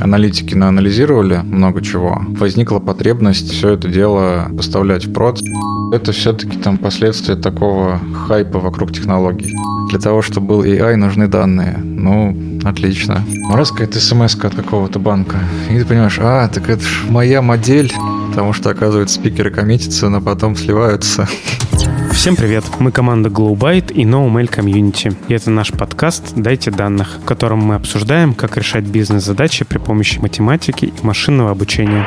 Аналитики наанализировали много чего. Возникла потребность все это дело поставлять в прод. Это все-таки там последствия такого хайпа вокруг технологий. Для того, чтобы был AI, нужны данные. Ну, отлично. Раз какая-то смс от какого-то банка. И ты понимаешь, а, так это ж моя модель. Потому что, оказывается, спикеры коммитятся, но потом сливаются. Всем привет! Мы команда GlowByte и NoMail Community. И это наш подкаст «Дайте данных», в котором мы обсуждаем, как решать бизнес-задачи при помощи математики и машинного обучения.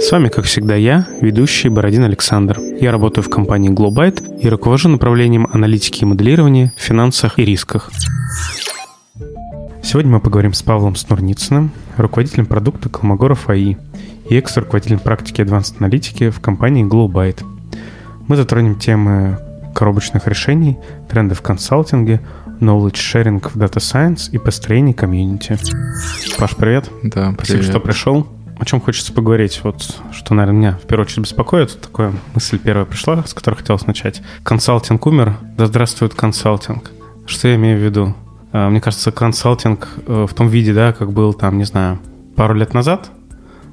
С вами, как всегда, я, ведущий Бородин Александр. Я работаю в компании GlowByte и руковожу направлением аналитики и моделирования в финансах и рисках. Сегодня мы поговорим с Павлом Снурницыным, руководителем продукта Колмогоров АИ и экс-руководителем практики Advanced аналитики в компании GlowByte. Мы затронем темы коробочных решений, тренды в консалтинге, knowledge sharing в Data Science и построение комьюнити. Паш, привет. Да, привет. Спасибо, что пришел. О чем хочется поговорить? Вот что, наверное, меня в первую очередь беспокоит. Такая мысль первая пришла, с которой хотелось начать. Консалтинг умер. Да здравствует консалтинг. Что я имею в виду? А, мне кажется, консалтинг э, в том виде, да, как был там, не знаю, пару лет назад,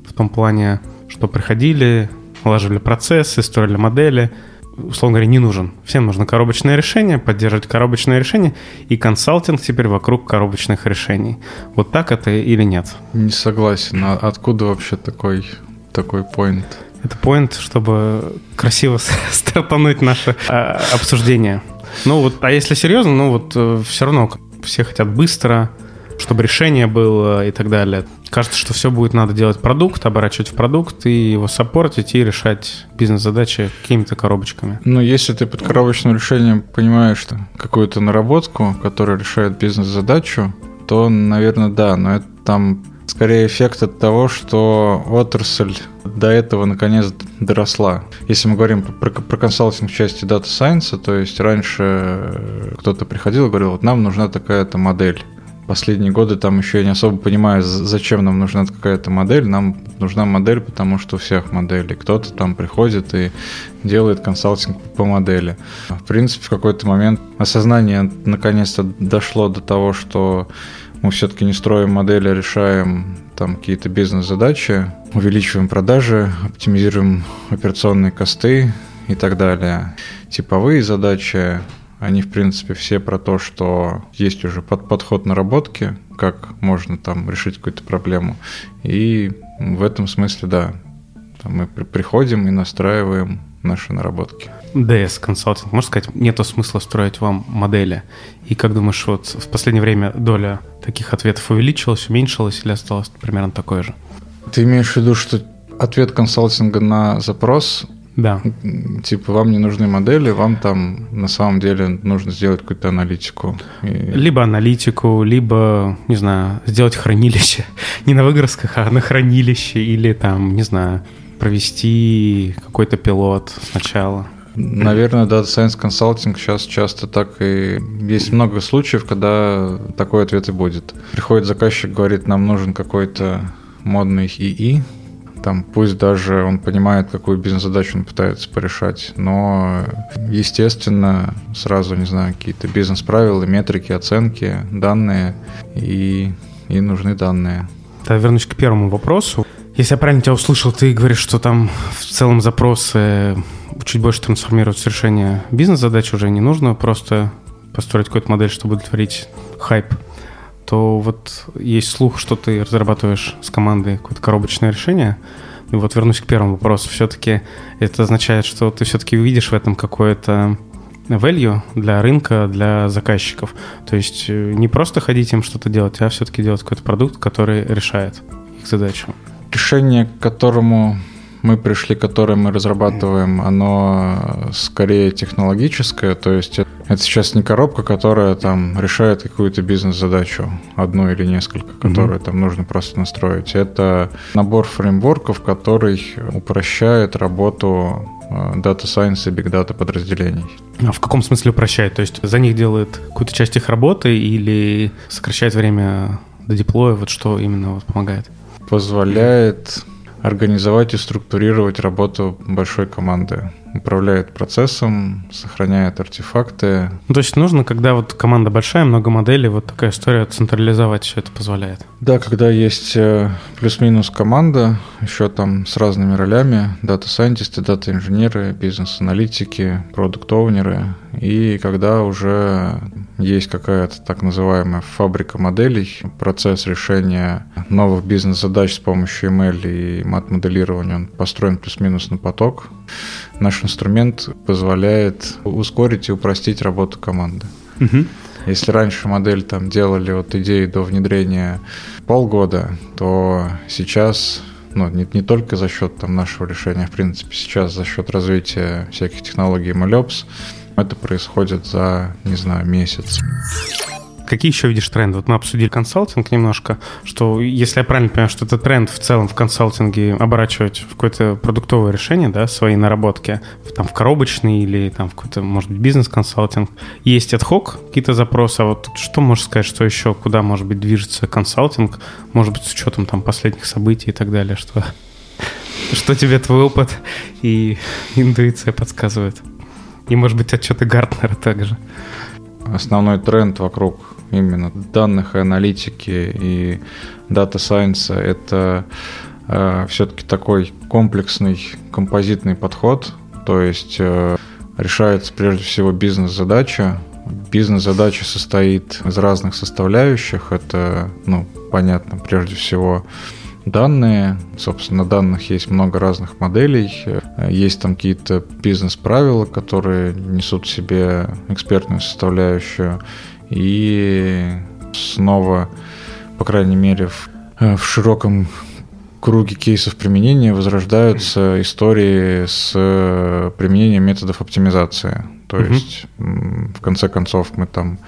в том плане, что приходили, налаживали процессы, строили модели, условно говоря, не нужен. Всем нужно коробочное решение, поддерживать коробочное решение, и консалтинг теперь вокруг коробочных решений. Вот так это или нет? Не согласен. А откуда вообще такой такой point? Это point, чтобы красиво стартануть наше а, обсуждение. Ну вот, а если серьезно, ну вот э, все равно все хотят быстро, чтобы решение было и так далее. Кажется, что все будет надо делать продукт, оборачивать в продукт и его саппортить и решать бизнес-задачи какими-то коробочками. Ну, если ты под коробочным решением понимаешь какую-то наработку, которая решает бизнес-задачу, то, наверное, да, но это там скорее эффект от того, что отрасль до этого наконец доросла. Если мы говорим про, про консалтинг части Data Science, то есть раньше кто-то приходил и говорил, вот нам нужна такая-то модель последние годы там еще я не особо понимаю, зачем нам нужна какая-то модель. Нам нужна модель, потому что у всех моделей. Кто-то там приходит и делает консалтинг по модели. В принципе, в какой-то момент осознание наконец-то дошло до того, что мы все-таки не строим модели, а решаем там какие-то бизнес-задачи, увеличиваем продажи, оптимизируем операционные косты и так далее. Типовые задачи они, в принципе, все про то, что есть уже под подход наработки, как можно там решить какую-то проблему. И в этом смысле, да, там мы приходим и настраиваем наши наработки. DS консалтинг, можно сказать, нету смысла строить вам модели. И как думаешь, вот в последнее время доля таких ответов увеличилась, уменьшилась или осталась примерно такой же? Ты имеешь в виду, что ответ консалтинга на запрос да. Типа, вам не нужны модели, вам там на самом деле нужно сделать какую-то аналитику. И... Либо аналитику, либо, не знаю, сделать хранилище. Не на выгрузках, а на хранилище. Или там, не знаю, провести какой-то пилот сначала. Наверное, Data Science Consulting сейчас часто так и... Есть много случаев, когда такой ответ и будет. Приходит заказчик, говорит, нам нужен какой-то модный ИИ, там пусть даже он понимает, какую бизнес-задачу он пытается порешать, но, естественно, сразу, не знаю, какие-то бизнес-правила, метрики, оценки, данные, и, и нужны данные. Тогда вернусь к первому вопросу. Если я правильно тебя услышал, ты говоришь, что там в целом запросы чуть больше трансформируются решение бизнес-задач, уже не нужно просто построить какую-то модель, чтобы удовлетворить хайп то вот есть слух, что ты разрабатываешь с командой какое-то коробочное решение. И вот вернусь к первому вопросу. Все-таки это означает, что ты все-таки видишь в этом какое-то value для рынка, для заказчиков. То есть э, не просто ходить им что-то делать, а все-таки делать какой-то продукт, который решает их задачу. Решение, к которому мы пришли, которое мы разрабатываем, оно скорее технологическое, то есть это сейчас не коробка, которая там решает какую-то бизнес-задачу, одну или несколько, которые mm-hmm. там нужно просто настроить. Это набор фреймворков, который упрощает работу э, Data Science и Big Data подразделений. А в каком смысле упрощает? То есть за них делает какую-то часть их работы или сокращает время до деплоя? Вот что именно вот помогает? Позволяет организовать и структурировать работу большой команды. Управляет процессом, сохраняет артефакты. Ну, то есть нужно, когда вот команда большая, много моделей, вот такая история централизовать все это позволяет? Да, когда есть э, плюс-минус команда, еще там с разными ролями, дата-сайентисты, дата-инженеры, бизнес-аналитики, продукт-оунеры, и когда уже есть какая-то так называемая фабрика моделей, процесс решения новых бизнес-задач с помощью ML и мат-моделирования, он построен плюс-минус на поток. Наш инструмент позволяет ускорить и упростить работу команды. Угу. Если раньше модель там делали от идеи до внедрения полгода, то сейчас ну, не, не только за счет там, нашего решения, в принципе сейчас за счет развития всяких технологий MLOps, это происходит за, не знаю, месяц. Какие еще видишь тренды? Вот мы обсудили консалтинг немножко, что если я правильно понимаю, что это тренд в целом в консалтинге оборачивать в какое-то продуктовое решение, да, свои наработки, там в коробочный или там в какой-то, может быть, бизнес-консалтинг. Есть отхок, какие-то запросы, а вот что можешь сказать, что еще, куда, может быть, движется консалтинг, может быть, с учетом там последних событий и так далее, что, что тебе твой опыт и интуиция подсказывает? И, может быть, отчеты Гартнера также. Основной тренд вокруг именно данных и аналитики и дата сайенса это э, все-таки такой комплексный композитный подход, то есть э, решается прежде всего бизнес-задача. Бизнес-задача состоит из разных составляющих. Это, ну, понятно, прежде всего данные. Собственно, на данных есть много разных моделей. Есть там какие-то бизнес-правила, которые несут в себе экспертную составляющую. И снова, по крайней мере, в, в широком круге кейсов применения возрождаются истории с применением методов оптимизации. То угу. есть, в конце концов, мы там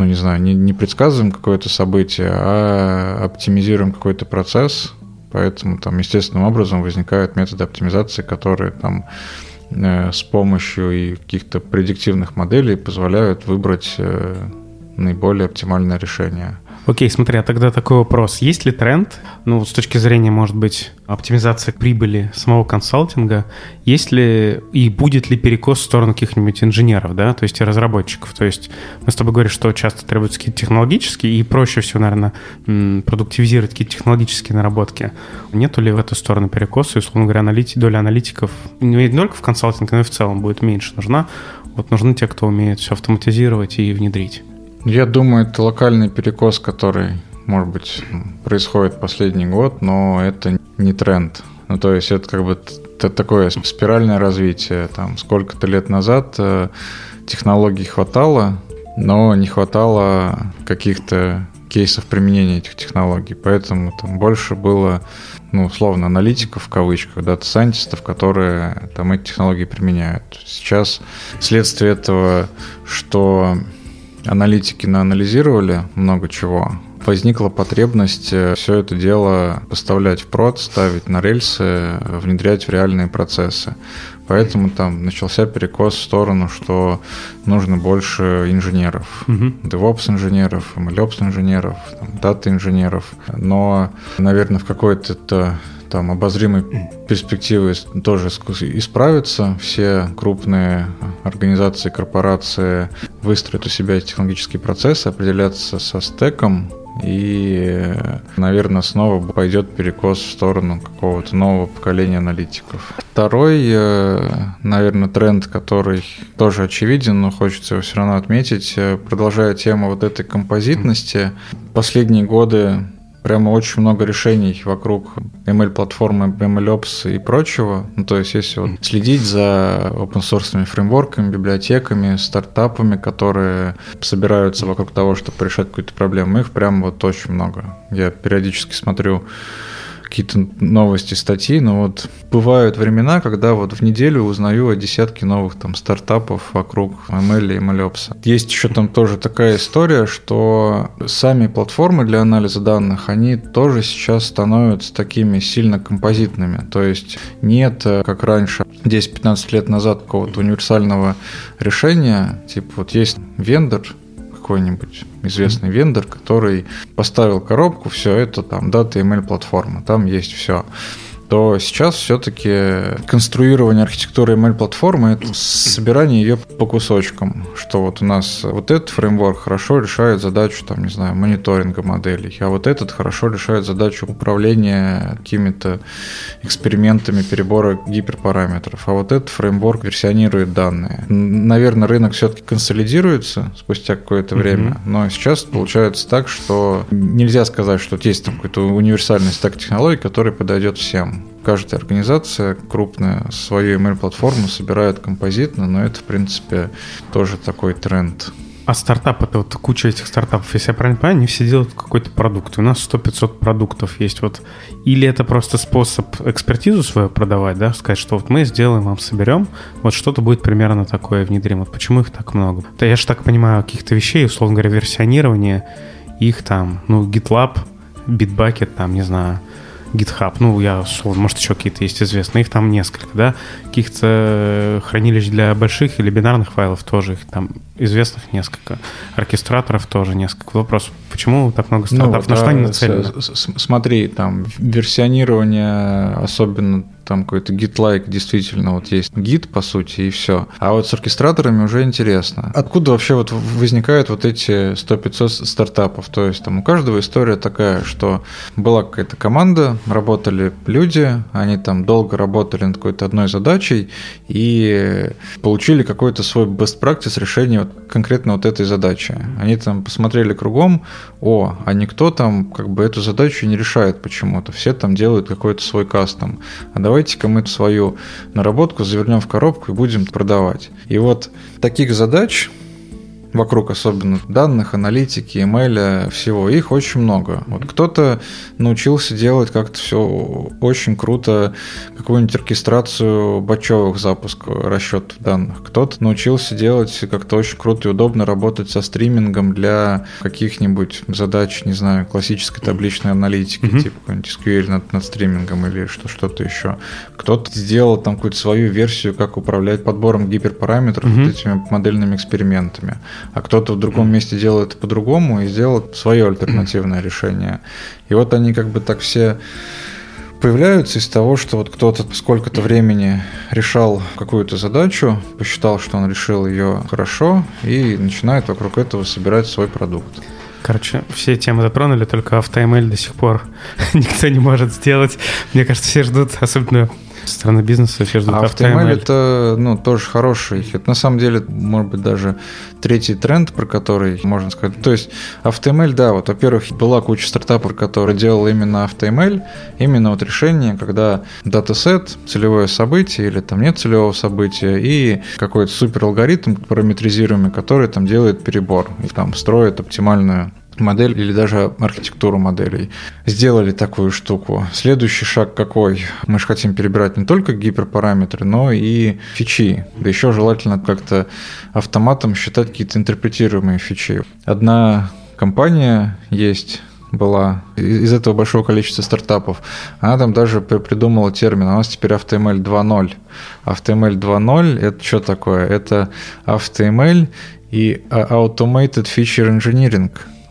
ну, не знаю, не, не предсказываем какое-то событие, а оптимизируем какой-то процесс, поэтому там естественным образом возникают методы оптимизации, которые там э, с помощью и каких-то предиктивных моделей позволяют выбрать э, наиболее оптимальное решение. Окей, смотри, а тогда такой вопрос. Есть ли тренд, ну, с точки зрения, может быть, оптимизации прибыли самого консалтинга, есть ли и будет ли перекос в сторону каких-нибудь инженеров, да, то есть и разработчиков? То есть мы с тобой говорим, что часто требуются какие-то технологические, и проще всего, наверное, продуктивизировать какие-то технологические наработки. Нету ли в эту сторону перекоса, и, условно говоря, аналити, доля аналитиков, не только в консалтинге, но и в целом будет меньше нужна? Вот нужны те, кто умеет все автоматизировать и внедрить. Я думаю, это локальный перекос, который, может быть, происходит последний год, но это не тренд. Ну, то есть это как бы это такое спиральное развитие. Там сколько-то лет назад э, технологий хватало, но не хватало каких-то кейсов применения этих технологий. Поэтому там больше было, ну, условно, аналитиков в кавычках, дата-сайентистов, которые там эти технологии применяют. Сейчас следствие этого, что аналитики наанализировали много чего, возникла потребность э, все это дело поставлять в прод, ставить на рельсы, внедрять в реальные процессы. Поэтому там начался перекос в сторону, что нужно больше инженеров, uh-huh. DevOps инженеров, MLOps инженеров, дата инженеров. Но, наверное, в какой-то там обозримой перспективы тоже исправятся. Все крупные организации, корпорации выстроят у себя технологические процессы, определятся со стеком, и, наверное, снова пойдет перекос в сторону какого-то нового поколения аналитиков. Второй, э, наверное, тренд, который тоже очевиден, но хочется его все равно отметить, э, продолжая тему вот этой композитности. Последние годы прямо очень много решений вокруг ML-платформы, MLOps и прочего. Ну, то есть, если вот следить за open-source фреймворками, библиотеками, стартапами, которые собираются вокруг того, чтобы решать какую-то проблему, их прямо вот очень много. Я периодически смотрю какие-то новости, статьи, но вот бывают времена, когда вот в неделю узнаю о десятке новых там стартапов вокруг ML и MLOps. Есть еще там тоже такая история, что сами платформы для анализа данных, они тоже сейчас становятся такими сильно композитными. То есть нет, э, как раньше, 10-15 лет назад какого-то универсального решения, типа вот есть вендор, какой-нибудь известный вендор, который поставил коробку, все это там дата ML платформа, там есть все. То сейчас все-таки конструирование архитектуры ML-платформы – это собирание ее по кусочкам, что вот у нас вот этот фреймворк хорошо решает задачу, там, не знаю, мониторинга моделей, а вот этот хорошо решает задачу управления какими-то экспериментами перебора гиперпараметров, а вот этот фреймворк версионирует данные. Наверное, рынок все-таки консолидируется спустя какое-то время, mm-hmm. но сейчас получается так, что нельзя сказать, что есть там какой-то универсальный стек технологий, который подойдет всем. Каждая организация крупная свою email-платформу собирает композитно, но это, в принципе, тоже такой тренд. А стартап это вот куча этих стартапов, если я правильно понимаю, они все делают какой-то продукт. У нас 100-500 продуктов есть. Вот. Или это просто способ экспертизу свою продавать, да, сказать, что вот мы сделаем, вам соберем, вот что-то будет примерно такое внедрим. Вот почему их так много? Да я же так понимаю, каких-то вещей, условно говоря, версионирование, их там, ну, GitLab, Bitbucket, там, не знаю, GitHub, ну, я, может, еще какие-то есть известные, их там несколько, да, каких-то хранилищ для больших или бинарных файлов тоже, их там известных несколько, оркестраторов тоже несколько. Вопрос, почему так много стартапов, ну, на да, что они нацелены? Смотри, там, версионирование, особенно там какой-то git-like действительно вот есть гид, по сути, и все. А вот с оркестраторами уже интересно. Откуда вообще вот возникают вот эти 100-500 стартапов? То есть там у каждого история такая, что была какая-то команда, работали люди, они там долго работали над какой-то одной задачей и получили какой-то свой best practice решения вот конкретно вот этой задачи. Они там посмотрели кругом, о, а никто там как бы эту задачу не решает почему-то. Все там делают какой-то свой кастом. А давай давайте-ка мы свою наработку завернем в коробку и будем продавать. И вот таких задач вокруг особенно данных, аналитики, имейля, всего, их очень много. Вот кто-то научился делать как-то все очень круто, какую-нибудь оркестрацию бачевых запусков, расчетов данных. Кто-то научился делать как-то очень круто и удобно работать со стримингом для каких-нибудь задач, не знаю, классической табличной аналитики, mm-hmm. типа какой-нибудь SQL над, над стримингом или что, что-то еще. Кто-то сделал там какую-то свою версию, как управлять подбором гиперпараметров mm-hmm. вот этими модельными экспериментами а кто-то в другом месте делает по-другому и сделал свое альтернативное решение. И вот они как бы так все появляются из того, что вот кто-то сколько-то времени решал какую-то задачу, посчитал, что он решил ее хорошо, и начинает вокруг этого собирать свой продукт. Короче, все темы затронули, только AutoML до сих пор никто не может сделать. Мне кажется, все ждут, особенно стороны бизнеса все ждут а AutoML это ну, тоже хороший. Это на самом деле, может быть, даже третий тренд, про который можно сказать. То есть AutoML, да, вот, во-первых, была куча стартапов, которые делал именно AutoML, именно вот решение, когда датасет, целевое событие или там нет целевого события и какой-то супер алгоритм параметризируемый, который там делает перебор и там строит оптимальную модель или даже архитектуру моделей. Сделали такую штуку. Следующий шаг какой? Мы же хотим перебирать не только гиперпараметры, но и фичи. Да еще желательно как-то автоматом считать какие-то интерпретируемые фичи. Одна компания есть была из этого большого количества стартапов. Она там даже придумала термин. У нас теперь AutoML 2.0. AutoML 2.0 это что такое? Это AutoML и Automated Feature Engineering.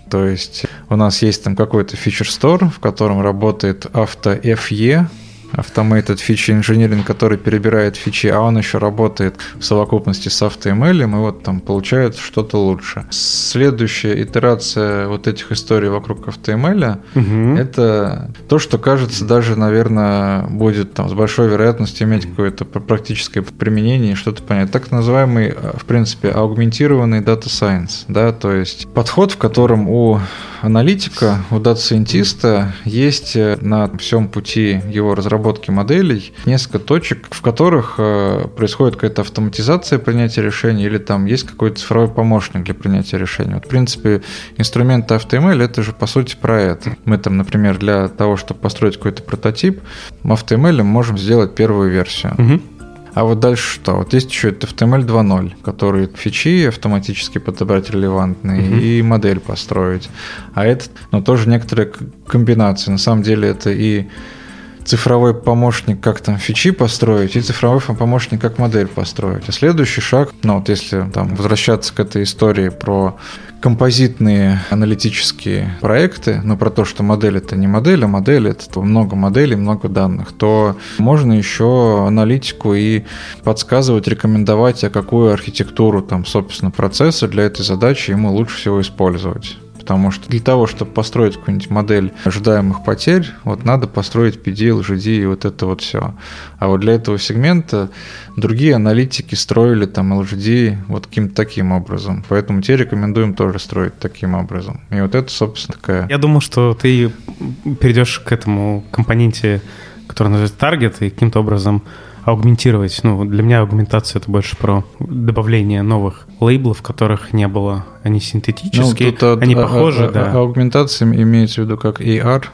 То есть у нас есть там какой-то фичер store, в котором работает AutoFE, Automated Feature Engineering, который перебирает фичи, а он еще работает в совокупности с AutoML, и вот там получает что-то лучше. Следующая итерация вот этих историй вокруг AutoML угу. это то, что кажется даже, наверное, будет там с большой вероятностью иметь какое-то практическое применение и что-то понять. Так называемый, в принципе, аугментированный Data Science, да, то есть подход, в котором у аналитика, у дата-сайентиста есть э, на всем пути его разработки моделей несколько точек, в которых э, происходит какая-то автоматизация принятия решений или там есть какой-то цифровой помощник для принятия решений. Вот, в принципе, инструменты AutoML это же по сути про это. Мы там, например, для того, чтобы построить какой-то прототип, AutoML можем сделать первую версию. Угу. А вот дальше что? Вот есть еще это HTML 2.0, который фичи автоматически подобрать релевантные mm-hmm. и модель построить. А это, ну, тоже некоторые комбинации. На самом деле это и цифровой помощник, как там фичи построить, и цифровой помощник, как модель построить. А следующий шаг, ну вот если там возвращаться к этой истории про композитные аналитические проекты, но про то, что модель это не модель, а модель это много моделей, много данных, то можно еще аналитику и подсказывать, рекомендовать, а какую архитектуру там, собственно, процесса для этой задачи ему лучше всего использовать потому что для того, чтобы построить какую-нибудь модель ожидаемых потерь, вот надо построить PD, LGD и вот это вот все. А вот для этого сегмента другие аналитики строили там LGD вот каким-то таким образом. Поэтому тебе рекомендуем тоже строить таким образом. И вот это, собственно, такая... Я думаю, что ты перейдешь к этому компоненте, который называется таргет, и каким-то образом аугментировать. Ну, для меня аугментация это больше про добавление новых лейблов, которых не было. Они синтетические, ну, тут, они а, похожи, а, да. Аугментация имеется в виду как AR,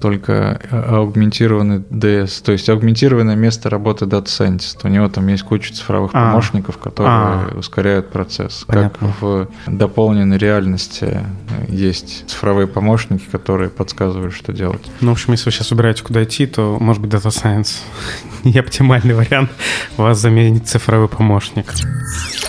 только аугментированный DS, то есть аугментированное место работы Data Scientist. У него там есть куча цифровых а. помощников, которые а. ускоряют процесс. Понятно. Как в дополненной реальности есть цифровые помощники, которые подсказывают, что делать. Ну, в общем, если вы сейчас выбираете, куда идти, то, может быть, Data Science не оптимальный вариант. Вас заменит цифровой помощник.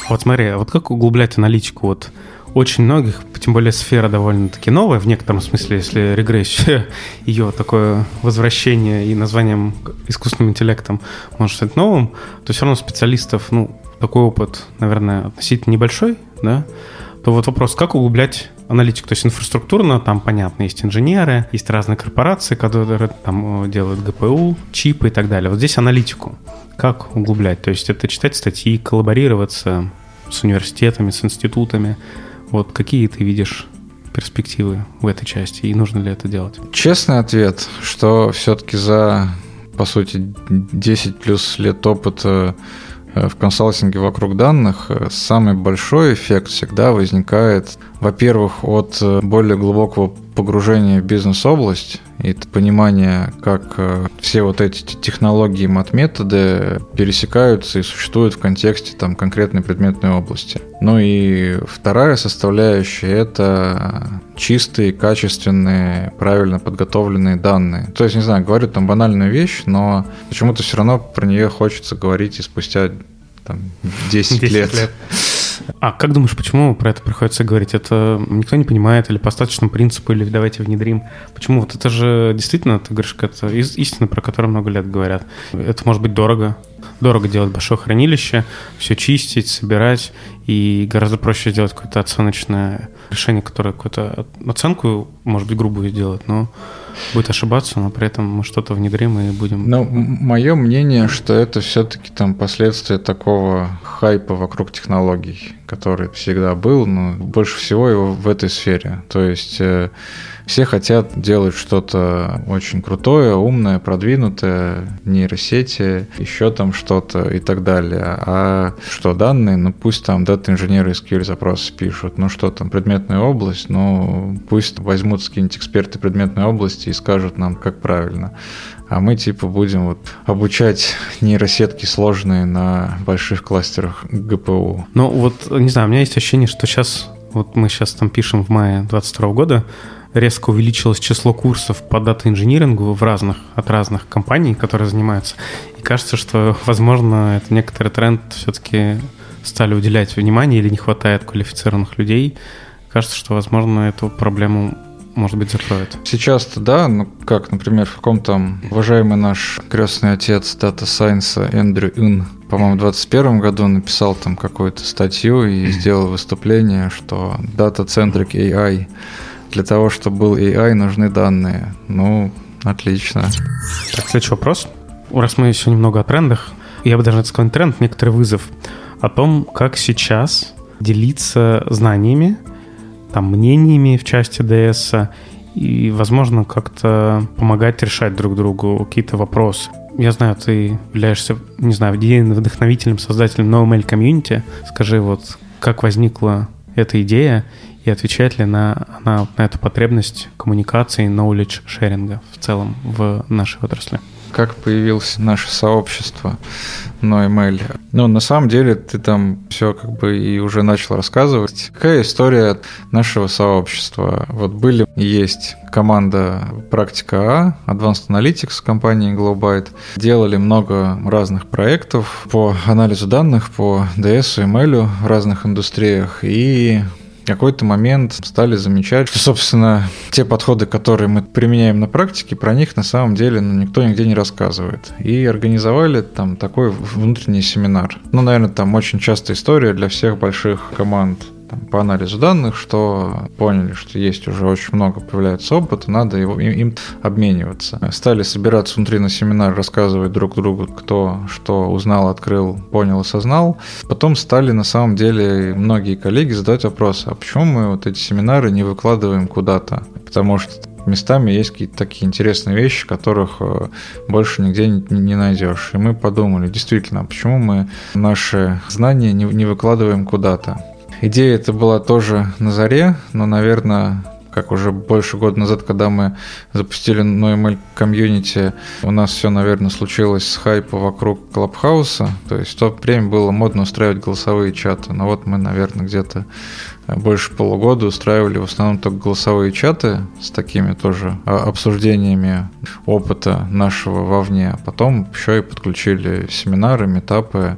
Вот смотри, а вот как углублять аналитику? Вот очень многих, тем более сфера довольно-таки новая, в некотором смысле, если регрессия, ее такое возвращение и названием искусственным интеллектом может стать новым, то все равно специалистов, ну, такой опыт, наверное, относительно небольшой, да, то вот вопрос, как углублять аналитику, то есть инфраструктурно, там, понятно, есть инженеры, есть разные корпорации, которые там э, делают ГПУ, чипы и так далее. Вот здесь аналитику. Как углублять? То есть это читать статьи, коллаборироваться с университетами, с институтами, вот какие ты видишь перспективы в этой части и нужно ли это делать? Честный ответ, что все-таки за, по сути, 10 плюс лет опыта э, в консалтинге вокруг данных э, самый большой эффект всегда возникает, во-первых, от э, более глубокого погружения в бизнес-область и понимание, как э, все вот эти технологии и мат-методы пересекаются и существуют в контексте там, конкретной предметной области. Ну и вторая составляющая – это чистые, качественные, правильно подготовленные данные. То есть, не знаю, говорю там банальную вещь, но почему-то все равно про нее хочется говорить и спустя там, 10, 10 лет. лет. А как думаешь, почему про это приходится говорить? Это никто не понимает или по остаточному принципу, или давайте внедрим? Почему? Вот это же действительно, ты говоришь, это истина, про которую много лет говорят. Это может быть дорого. Дорого делать большое хранилище, все чистить, собирать, и гораздо проще сделать какое-то оценочное решение, которое какую-то оценку, может быть, грубую сделать, но будет ошибаться, но при этом мы что-то внедрим и будем... Ну, мое мнение, что это все-таки там последствия такого хайпа вокруг технологий, который всегда был, но больше всего его в этой сфере. То есть э, все хотят делать что-то очень крутое, умное, продвинутое, нейросети, еще там что-то и так далее. А что данные, ну пусть там дата-инженеры SQL запросы пишут, ну что там, предметная область, ну пусть возьмут какие-нибудь эксперты предметной области и скажут нам, как правильно а мы типа будем вот обучать нейросетки сложные на больших кластерах ГПУ. Ну вот, не знаю, у меня есть ощущение, что сейчас, вот мы сейчас там пишем в мае 22 года, резко увеличилось число курсов по дата-инжинирингу в разных, от разных компаний, которые занимаются. И кажется, что, возможно, это некоторый тренд все-таки стали уделять внимание или не хватает квалифицированных людей. Кажется, что, возможно, эту проблему может быть, закроет. Сейчас-то да, ну как, например, в каком там уважаемый наш крестный отец дата сайенса Эндрю Ин, по-моему, в 2021 году написал там какую-то статью и сделал выступление, что дата-центрик AI для того, чтобы был AI, нужны данные. Ну, отлично. Так, следующий вопрос. Раз мы еще немного о трендах, я бы даже сказал тренд, некоторый вызов о том, как сейчас делиться знаниями, там, мнениями в части ДС и, возможно, как-то помогать решать друг другу какие-то вопросы. Я знаю, ты являешься, не знаю, вдохновителем, создателем NoMail комьюнити. Скажи, вот как возникла эта идея и отвечает ли она, она на эту потребность коммуникации, knowledge шеринга в целом в нашей отрасли? Как появилось наше сообщество NoEmail? Ну, на самом деле, ты там все как бы и уже начал рассказывать. Какая история нашего сообщества? Вот были и есть команда Практика А, Advanced Analytics компании Globite. Делали много разных проектов по анализу данных, по DS, ML в разных индустриях. И какой-то момент стали замечать, что, собственно, те подходы, которые мы применяем на практике, про них на самом деле ну, никто нигде не рассказывает. И организовали там такой внутренний семинар. Ну, наверное, там очень частая история для всех больших команд там, по анализу данных, что поняли, что есть уже очень много появляется опыта, надо его, им, им обмениваться. Стали собираться внутри на семинар, рассказывать друг другу, кто что узнал, открыл, понял, осознал. Потом стали на самом деле многие коллеги задать вопрос, а почему мы вот эти семинары не выкладываем куда-то? Потому что местами есть какие-то такие интересные вещи, которых э, больше нигде не найдешь. И мы подумали, действительно, а почему мы наши знания не выкладываем куда-то? Идея это была тоже на заре, но, наверное, как уже больше года назад, когда мы запустили NoML комьюнити, у нас все, наверное, случилось с хайпа вокруг Клабхауса. То есть в то время было модно устраивать голосовые чаты. Но вот мы, наверное, где-то больше полугода устраивали в основном только голосовые чаты с такими тоже обсуждениями опыта нашего вовне. Потом еще и подключили семинары, метапы,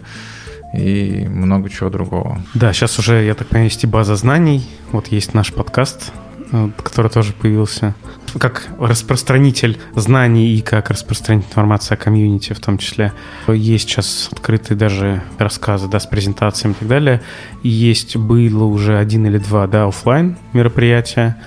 и много чего другого. Да, сейчас уже, я так понимаю, есть и база знаний. Вот есть наш подкаст, э, который тоже появился как распространитель знаний и как распространитель информации о комьюнити в том числе. Есть сейчас открытые даже рассказы да, с презентациями и так далее. И есть было уже один или два да, офлайн мероприятия.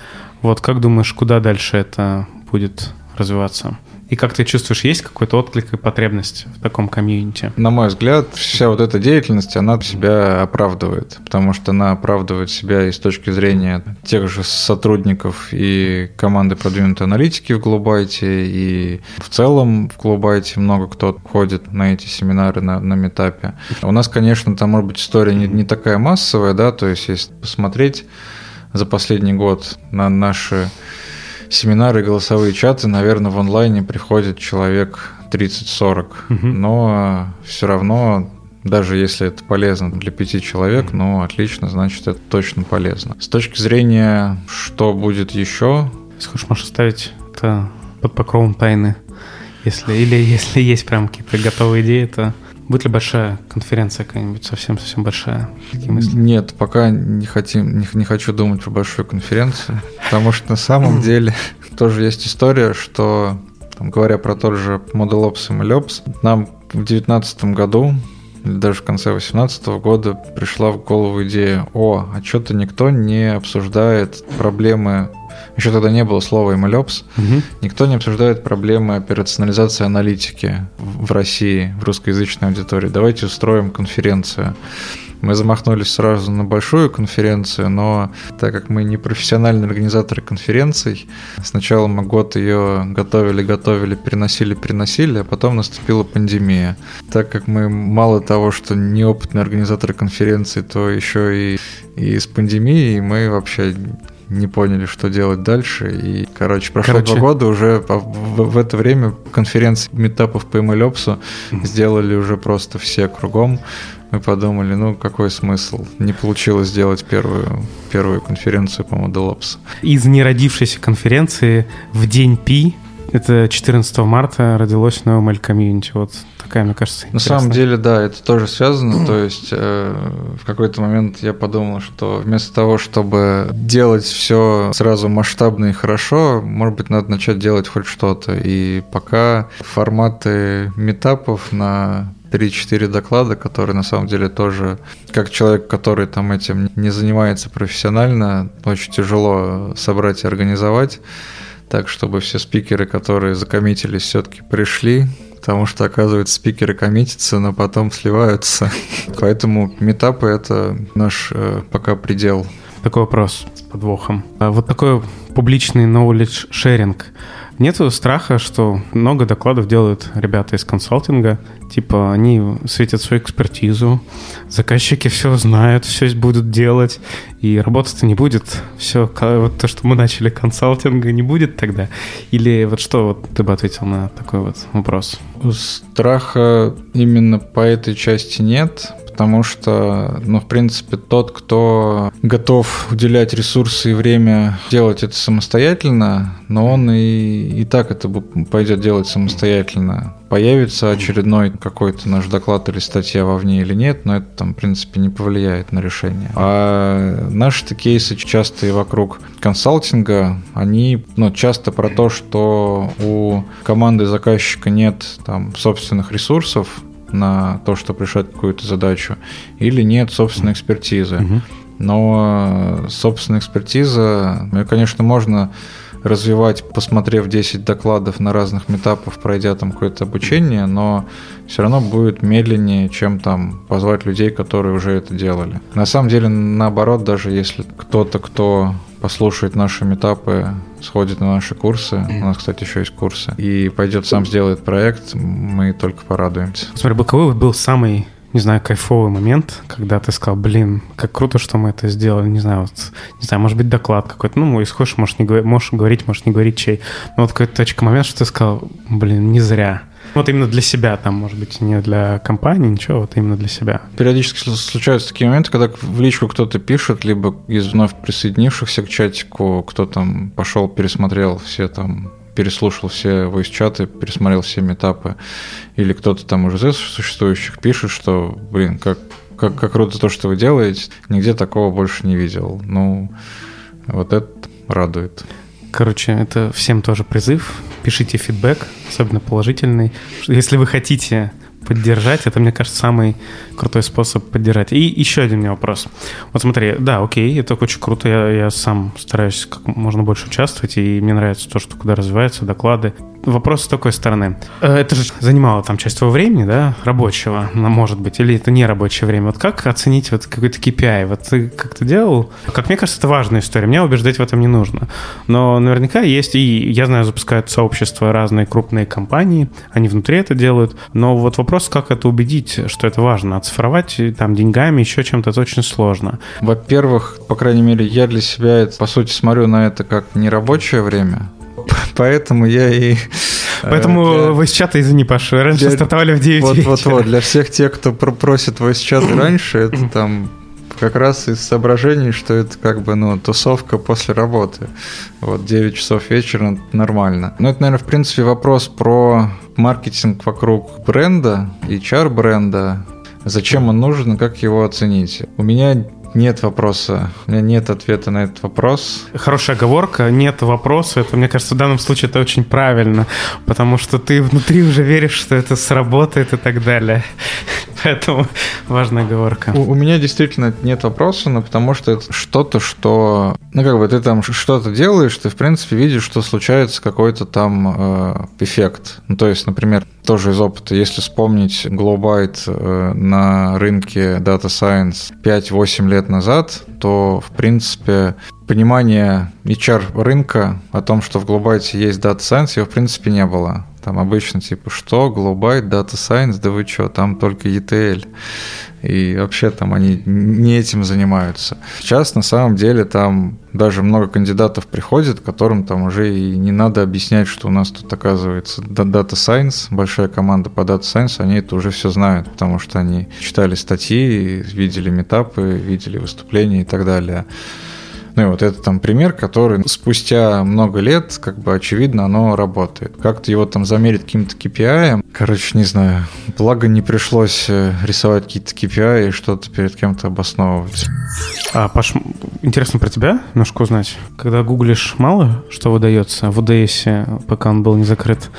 Вот как думаешь, куда дальше это будет развиваться? И как ты чувствуешь, есть какой-то отклик и потребность в таком комьюнити? На мой взгляд, вся вот эта деятельность, она себя оправдывает, потому что она оправдывает себя и с точки зрения тех же сотрудников и команды продвинутой аналитики в Глубайте, и в целом в Глубайте много кто ходит на эти семинары на, на метапе. У нас, конечно, там может быть история не, не такая массовая, да, то есть если посмотреть за последний год на наши семинары, голосовые чаты, наверное, в онлайне приходит человек 30-40. Угу. Но все равно даже если это полезно для пяти человек, ну, отлично, значит, это точно полезно. С точки зрения, что будет еще... Если хочешь, можешь оставить это под покровом тайны. Если, или если есть прям какие-то готовые идеи, то Будет ли большая конференция какая-нибудь, совсем-совсем большая? Нет, пока не, хотим, не, не хочу думать про большую конференцию, потому что на самом деле тоже есть история, что, там, говоря про тот же ModelOps и MLOps, нам в 2019 году или даже в конце 2018 года пришла в голову идея, о, а что-то никто не обсуждает проблемы еще тогда не было слова MLOps, угу. никто не обсуждает проблемы операционализации аналитики в России, в русскоязычной аудитории. Давайте устроим конференцию. Мы замахнулись сразу на большую конференцию, но так как мы не профессиональные организаторы конференций, сначала мы год ее готовили, готовили, переносили, переносили, а потом наступила пандемия. Так как мы мало того, что неопытные организаторы конференций, то еще и, и с пандемией мы вообще не поняли, что делать дальше. И, короче, прошло короче... два года, уже в, в это время конференции метапов по MLOps mm-hmm. сделали уже просто все кругом. Мы подумали, ну какой смысл? Не получилось сделать первую, первую конференцию по ModelOps. Из неродившейся конференции в день Пи это 14 марта родилось новое ML комьюнити. Вот такая, мне кажется, интересная. На самом деле, да, это тоже связано. То есть э, в какой-то момент я подумал, что вместо того, чтобы делать все сразу масштабно и хорошо, может быть, надо начать делать хоть что-то. И пока форматы метапов на 3-4 доклада, которые на самом деле тоже, как человек, который там этим не занимается профессионально, очень тяжело собрать и организовать так, чтобы все спикеры, которые закоммитились, все-таки пришли, потому что, оказывается, спикеры коммитятся, но потом сливаются. Поэтому метапы — это наш э, пока предел. Такой вопрос с подвохом. А вот такой публичный knowledge sharing — нет страха, что много докладов делают ребята из консалтинга. Типа они светят свою экспертизу, заказчики все знают, все будут делать, и работы-то не будет. Все, вот то, что мы начали консалтинга, не будет тогда. Или вот что вот ты бы ответил на такой вот вопрос? Страха именно по этой части нет, потому что, ну, в принципе, тот, кто готов уделять ресурсы и время делать это самостоятельно, но он и, и так это пойдет делать самостоятельно. Появится очередной какой-то наш доклад или статья вовне или нет, но это там, в принципе, не повлияет на решение. А наши кейсы часто и вокруг консалтинга, они ну, часто про то, что у команды заказчика нет там собственных ресурсов, на то, чтобы решать какую-то задачу, или нет собственной экспертизы. Но собственная экспертиза, ее, конечно, можно развивать, посмотрев 10 докладов на разных метапах, пройдя там какое-то обучение, но все равно будет медленнее, чем там позвать людей, которые уже это делали. На самом деле, наоборот, даже если кто-то, кто послушает наши метапы, сходит на наши курсы, у нас, кстати, еще есть курсы, и пойдет сам сделает проект, мы только порадуемся. Смотри, какой был самый не знаю, кайфовый момент, когда ты сказал, блин, как круто, что мы это сделали, не знаю, вот, не знаю, может быть, доклад какой-то, ну, исходишь, можешь, не, можешь говорить, можешь не говорить чей, но вот какой-то точка момент, что ты сказал, блин, не зря. Вот именно для себя, там, может быть, не для компании, ничего, вот именно для себя. Периодически случаются такие моменты, когда в личку кто-то пишет, либо из вновь присоединившихся к чатику, кто там пошел, пересмотрел все там переслушал все voice-чаты, пересмотрел все метапы, или кто-то там уже из существующих пишет, что, блин, как, как, как круто то, что вы делаете, нигде такого больше не видел. Ну, вот это радует. Короче, это всем тоже призыв. Пишите фидбэк, особенно положительный. Если вы хотите поддержать. Это, мне кажется, самый крутой способ поддержать. И еще один у меня вопрос. Вот смотри, да, окей, это очень круто. Я, я сам стараюсь как можно больше участвовать, и мне нравится то, что куда развиваются доклады вопрос с такой стороны. Э, это же занимало там часть твоего времени, да, рабочего, может быть, или это не рабочее время. Вот как оценить вот какой-то KPI? Вот ты как-то делал? Как мне кажется, это важная история. Меня убеждать в этом не нужно. Но наверняка есть, и я знаю, запускают сообщества разные крупные компании, они внутри это делают. Но вот вопрос, как это убедить, что это важно. Оцифровать там деньгами, еще чем-то, это очень сложно. Во-первых, по крайней мере, я для себя, по сути, смотрю на это как нерабочее время, Поэтому я и... Э, Поэтому для... с чата, извини, Паша, раньше для... стартовали в 9 Вот, вот, вот, для всех тех, кто просит voice чаты раньше, это там как раз из соображений, что это как бы, ну, тусовка после работы. Вот 9 часов вечера нормально. Ну, это, наверное, в принципе вопрос про маркетинг вокруг бренда, HR бренда, зачем он нужен и как его оценить. У меня нет вопроса. У меня нет ответа на этот вопрос. Хорошая оговорка. Нет вопроса. Это, мне кажется, в данном случае это очень правильно, потому что ты внутри уже веришь, что это сработает и так далее. Поэтому важная оговорка. У, у меня действительно нет вопроса, но потому что это что-то, что... Ну, как бы ты там что-то делаешь, ты, в принципе, видишь, что случается какой-то там э, эффект. Ну, то есть, например, тоже из опыта, если вспомнить Glowbyte э, на рынке Data Science 5-8 лет назад, то, в принципе, понимание HR рынка о том, что в Glowbyte есть Data Science, его, в принципе, не было. Там обычно типа, что, Glowbyte, Data Science, да вы что, там только ETL. И вообще там они не этим занимаются. Сейчас на самом деле там даже много кандидатов приходит, которым там уже и не надо объяснять, что у нас тут оказывается Data Science, большая команда по Data Science, они это уже все знают, потому что они читали статьи, видели метапы, видели выступления и так далее. Ну и вот это там пример, который спустя много лет, как бы очевидно, оно работает. Как-то его там замерить каким-то KPI. Короче, не знаю. Благо не пришлось э, рисовать какие-то KPI и что-то перед кем-то обосновывать. А, Паш, интересно про тебя немножко узнать. Когда гуглишь мало, что выдается в ODS, пока он был не закрыт,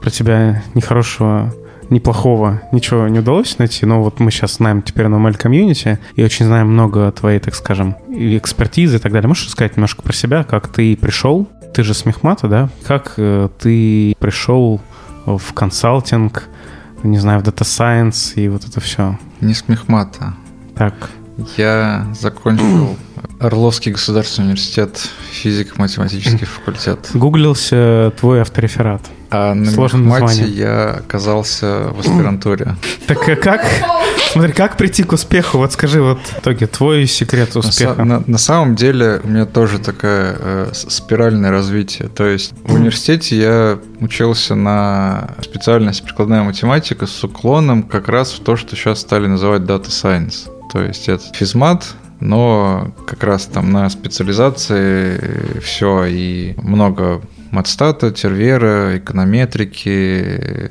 про тебя нехорошего неплохого ничего не удалось найти, но вот мы сейчас знаем теперь на ML комьюнити и очень знаем много твоей, так скажем, экспертизы и так далее. Можешь сказать немножко про себя, как ты пришел? Ты же с Мехмата, да? Как э, ты пришел в консалтинг, не знаю, в Data Science и вот это все? Не с Мехмата. Так. Я закончил Орловский государственный университет, физико-математический факультет. Гуглился твой автореферат. А на Сложным мехмате названием. я оказался в аспирантуре. Так а как? Смотри, как прийти к успеху? Вот скажи, вот в итоге твой секрет На, успеха. на- на самом деле у меня тоже такое э, спиральное развитие. То есть в университете я учился на специальность прикладная математика с уклоном как раз в то, что сейчас стали называть Data Science. То есть это физмат, но как раз там на специализации все и много матстата, тервера, эконометрики,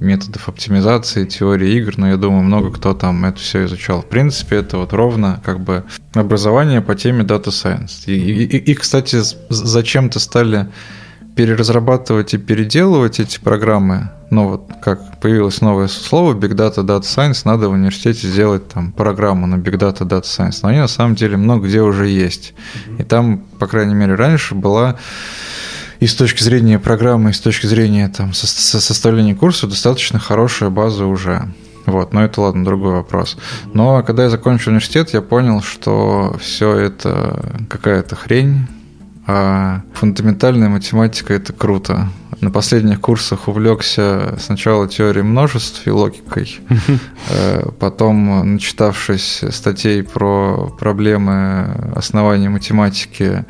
методов оптимизации, теории игр, но я думаю, много кто там это все изучал. В принципе, это вот ровно как бы образование по теме Data Science. И, и- и- и, кстати, зачем-то стали переразрабатывать и переделывать эти программы. Ну вот как появилось новое слово Big Data Data Science, надо в университете сделать там программу на Big Data Data Science. Но они на самом деле много где уже есть. И там, по крайней мере, раньше была и с точки зрения программы, и с точки зрения там, со- со- составления курса достаточно хорошая база уже. Вот, но это ладно, другой вопрос. Но когда я закончил университет, я понял, что все это какая-то хрень, а фундаментальная математика это круто. На последних курсах увлекся сначала теорией множеств и логикой, э, потом, начитавшись статей про проблемы основания математики,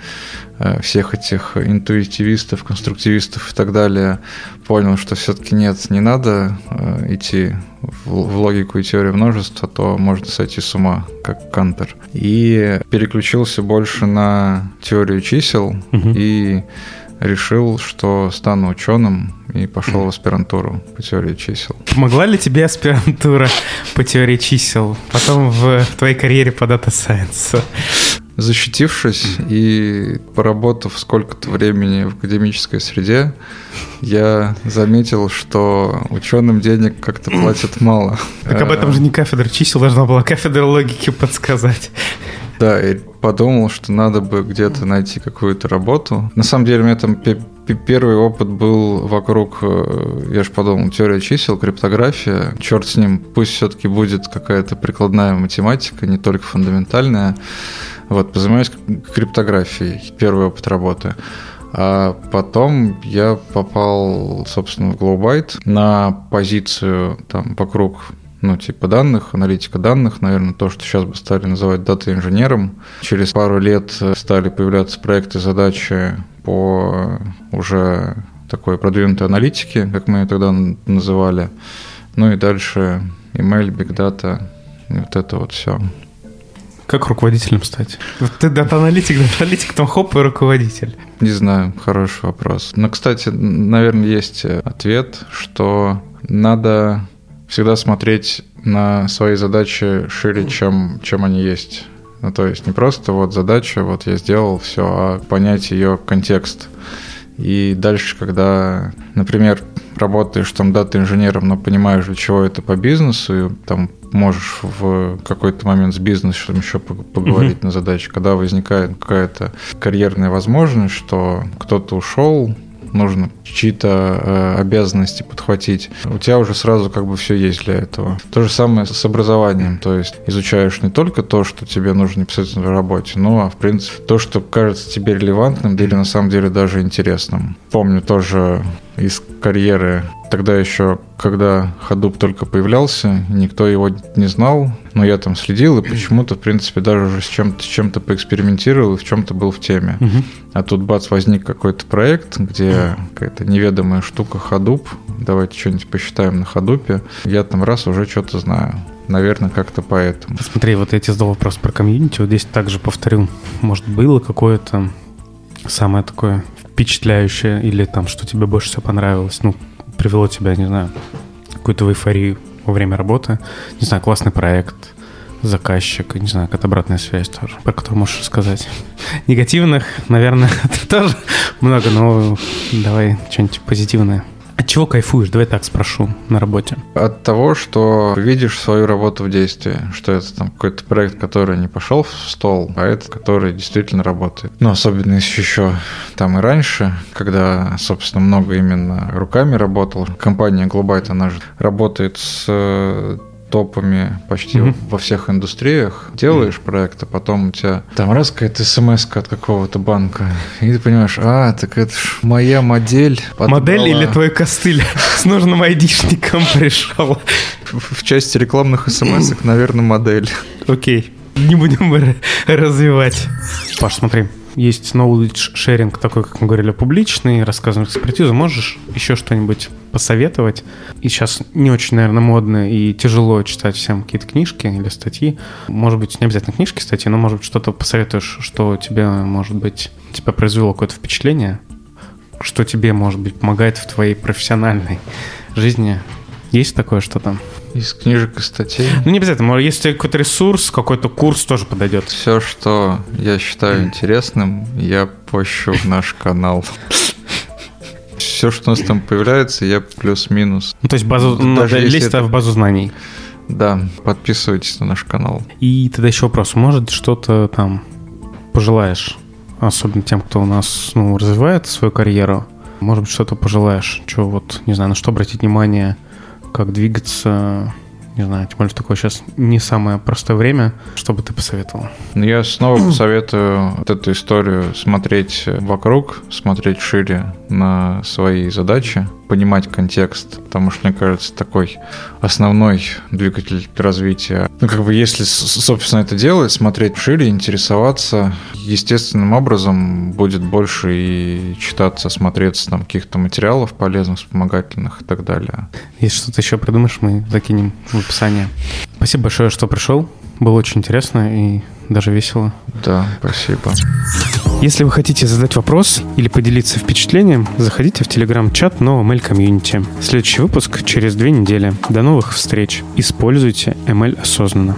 всех этих интуитивистов, конструктивистов и так далее, понял, что все-таки нет, не надо э, идти в, логику и теорию множеств, а то можно сойти с ума, как Кантер. И переключился больше на теорию чисел Мгм. и решил, что стану ученым и пошел в аспирантуру по теории чисел. Помогла ли тебе аспирантура по теории чисел, потом в, в твоей карьере по Data Защитившись и поработав сколько-то времени в академической среде, я заметил, что ученым денег как-то платят мало. Так об этом же не кафедра чисел должна была кафедра логики подсказать. Да, и подумал, что надо бы где-то найти какую-то работу. На самом деле, у меня там первый опыт был вокруг, э, я же подумал, теория чисел, криптография. Черт с ним, пусть все-таки будет какая-то прикладная математика, не только фундаментальная. Вот, позанимаюсь криптографией, первый опыт работы. А потом я попал, собственно, в Glowbyte на позицию там вокруг ну, типа данных, аналитика данных, наверное, то, что сейчас бы стали называть дата-инженером. Через пару лет стали появляться проекты, задачи по уже такой продвинутой аналитике, как мы ее тогда называли. Ну и дальше ML, big data, и вот это вот все. Как руководителем стать? Вот ты дата-аналитик, дата-аналитик, там хоп, и руководитель. Не знаю, хороший вопрос. Но, кстати, наверное, есть э, ответ, что надо всегда смотреть на свои задачи шире, чем, чем они есть. Ну, то есть не просто вот задача, вот я сделал все, а понять ее контекст. И дальше, когда, например, работаешь там дата-инженером, но понимаешь, для чего это по бизнесу, и там можешь в какой-то момент с бизнесом еще пог- поговорить на задаче, когда возникает какая-то карьерная возможность, что кто-то ушел, нужно чьи-то э, обязанности подхватить. У тебя уже сразу как бы все есть для этого. То же самое с образованием, то есть изучаешь не только то, что тебе нужно непосредственно в работе, но, а, в принципе, то, что кажется тебе релевантным или на самом деле даже интересным. Помню тоже из карьеры Тогда еще, когда Hadoop только появлялся, никто его не знал, но я там следил и почему-то, в принципе, даже уже с чем-то, с чем-то поэкспериментировал и в чем-то был в теме. Мгм. А тут бац, возник какой-то проект, где какая-то неведомая штука Hadoop. Давайте что-нибудь посчитаем на Hadoop. Я там раз уже что-то знаю. Наверное, как-то поэтому. Смотри, вот я тебе задал вопрос про комьюнити, вот здесь также повторю. Может, было какое-то самое такое впечатляющее или там, что тебе больше всего понравилось, ну, привело тебя, не знаю, какую-то эйфорию во время работы, не знаю, классный проект, заказчик, не знаю, какая-то обратная связь тоже, про которую можешь рассказать. Негативных, наверное, тоже много, но давай что-нибудь позитивное. От чего кайфуешь? Давай так спрошу на работе. От того, что видишь свою работу в действии, что это там какой-то проект, который не пошел в стол, а это, который действительно работает. Ну, особенно еще там и раньше, когда, собственно, много именно руками работал. Компания Globite, она же работает с э, топами почти Мгм. во всех индустриях, делаешь проект, а потом у тебя там раз какая-то смс от какого-то банка, и ты понимаешь, а, так это ж моя модель. Модель подобрала или твой костыль с нужным айдишником пришел? В части рекламных смс наверное, модель. Окей. Не будем развивать. Паш, смотри. Есть knowledge sharing такой, как мы говорили, публичный, рассказываем экспертизу. Можешь еще что-нибудь посоветовать? И сейчас не очень, наверное, модно и тяжело читать всем какие-то книжки или статьи. Может быть, не обязательно книжки, статьи, но, может быть, что-то посоветуешь, что тебе, может быть, тебя произвело какое-то впечатление, что тебе, может быть, помогает в твоей профессиональной жизни. Есть такое что-то? Из книжек и статей. Ну, не обязательно. Может, Если какой-то ресурс, какой-то курс тоже подойдет. Все, что я считаю интересным, я пощу в наш канал. Все, что у нас там появляется, я плюс-минус. Ну, то есть базу, Даже надо если лезть это- в базу знаний. Да, подписывайтесь на наш канал. И тогда еще вопрос. Может, что-то там пожелаешь? Особенно тем, кто у нас ну, развивает свою карьеру. Может быть, что-то пожелаешь? Что вот, не знаю, на что обратить внимание, как двигаться, не знаю, тем более в такое сейчас не самое простое время. Что бы ты посоветовал? Но Я снова посоветую вот эту историю смотреть вокруг, смотреть шире на свои задачи, понимать контекст, потому что, мне кажется, такой основной двигатель развития. Ну, как бы, если, собственно, это делать, смотреть шире, интересоваться, естественным образом будет больше и читаться, смотреться там каких-то материалов полезных, вспомогательных и так далее. Если что-то еще придумаешь, мы закинем в описание. Спасибо большое, что пришел. Было очень интересно и даже весело. Да, спасибо. Если вы хотите задать вопрос или поделиться впечатлением, заходите в телеграм-чат нового ML комьюнити. Следующий выпуск через две недели. До новых встреч. Используйте ML осознанно.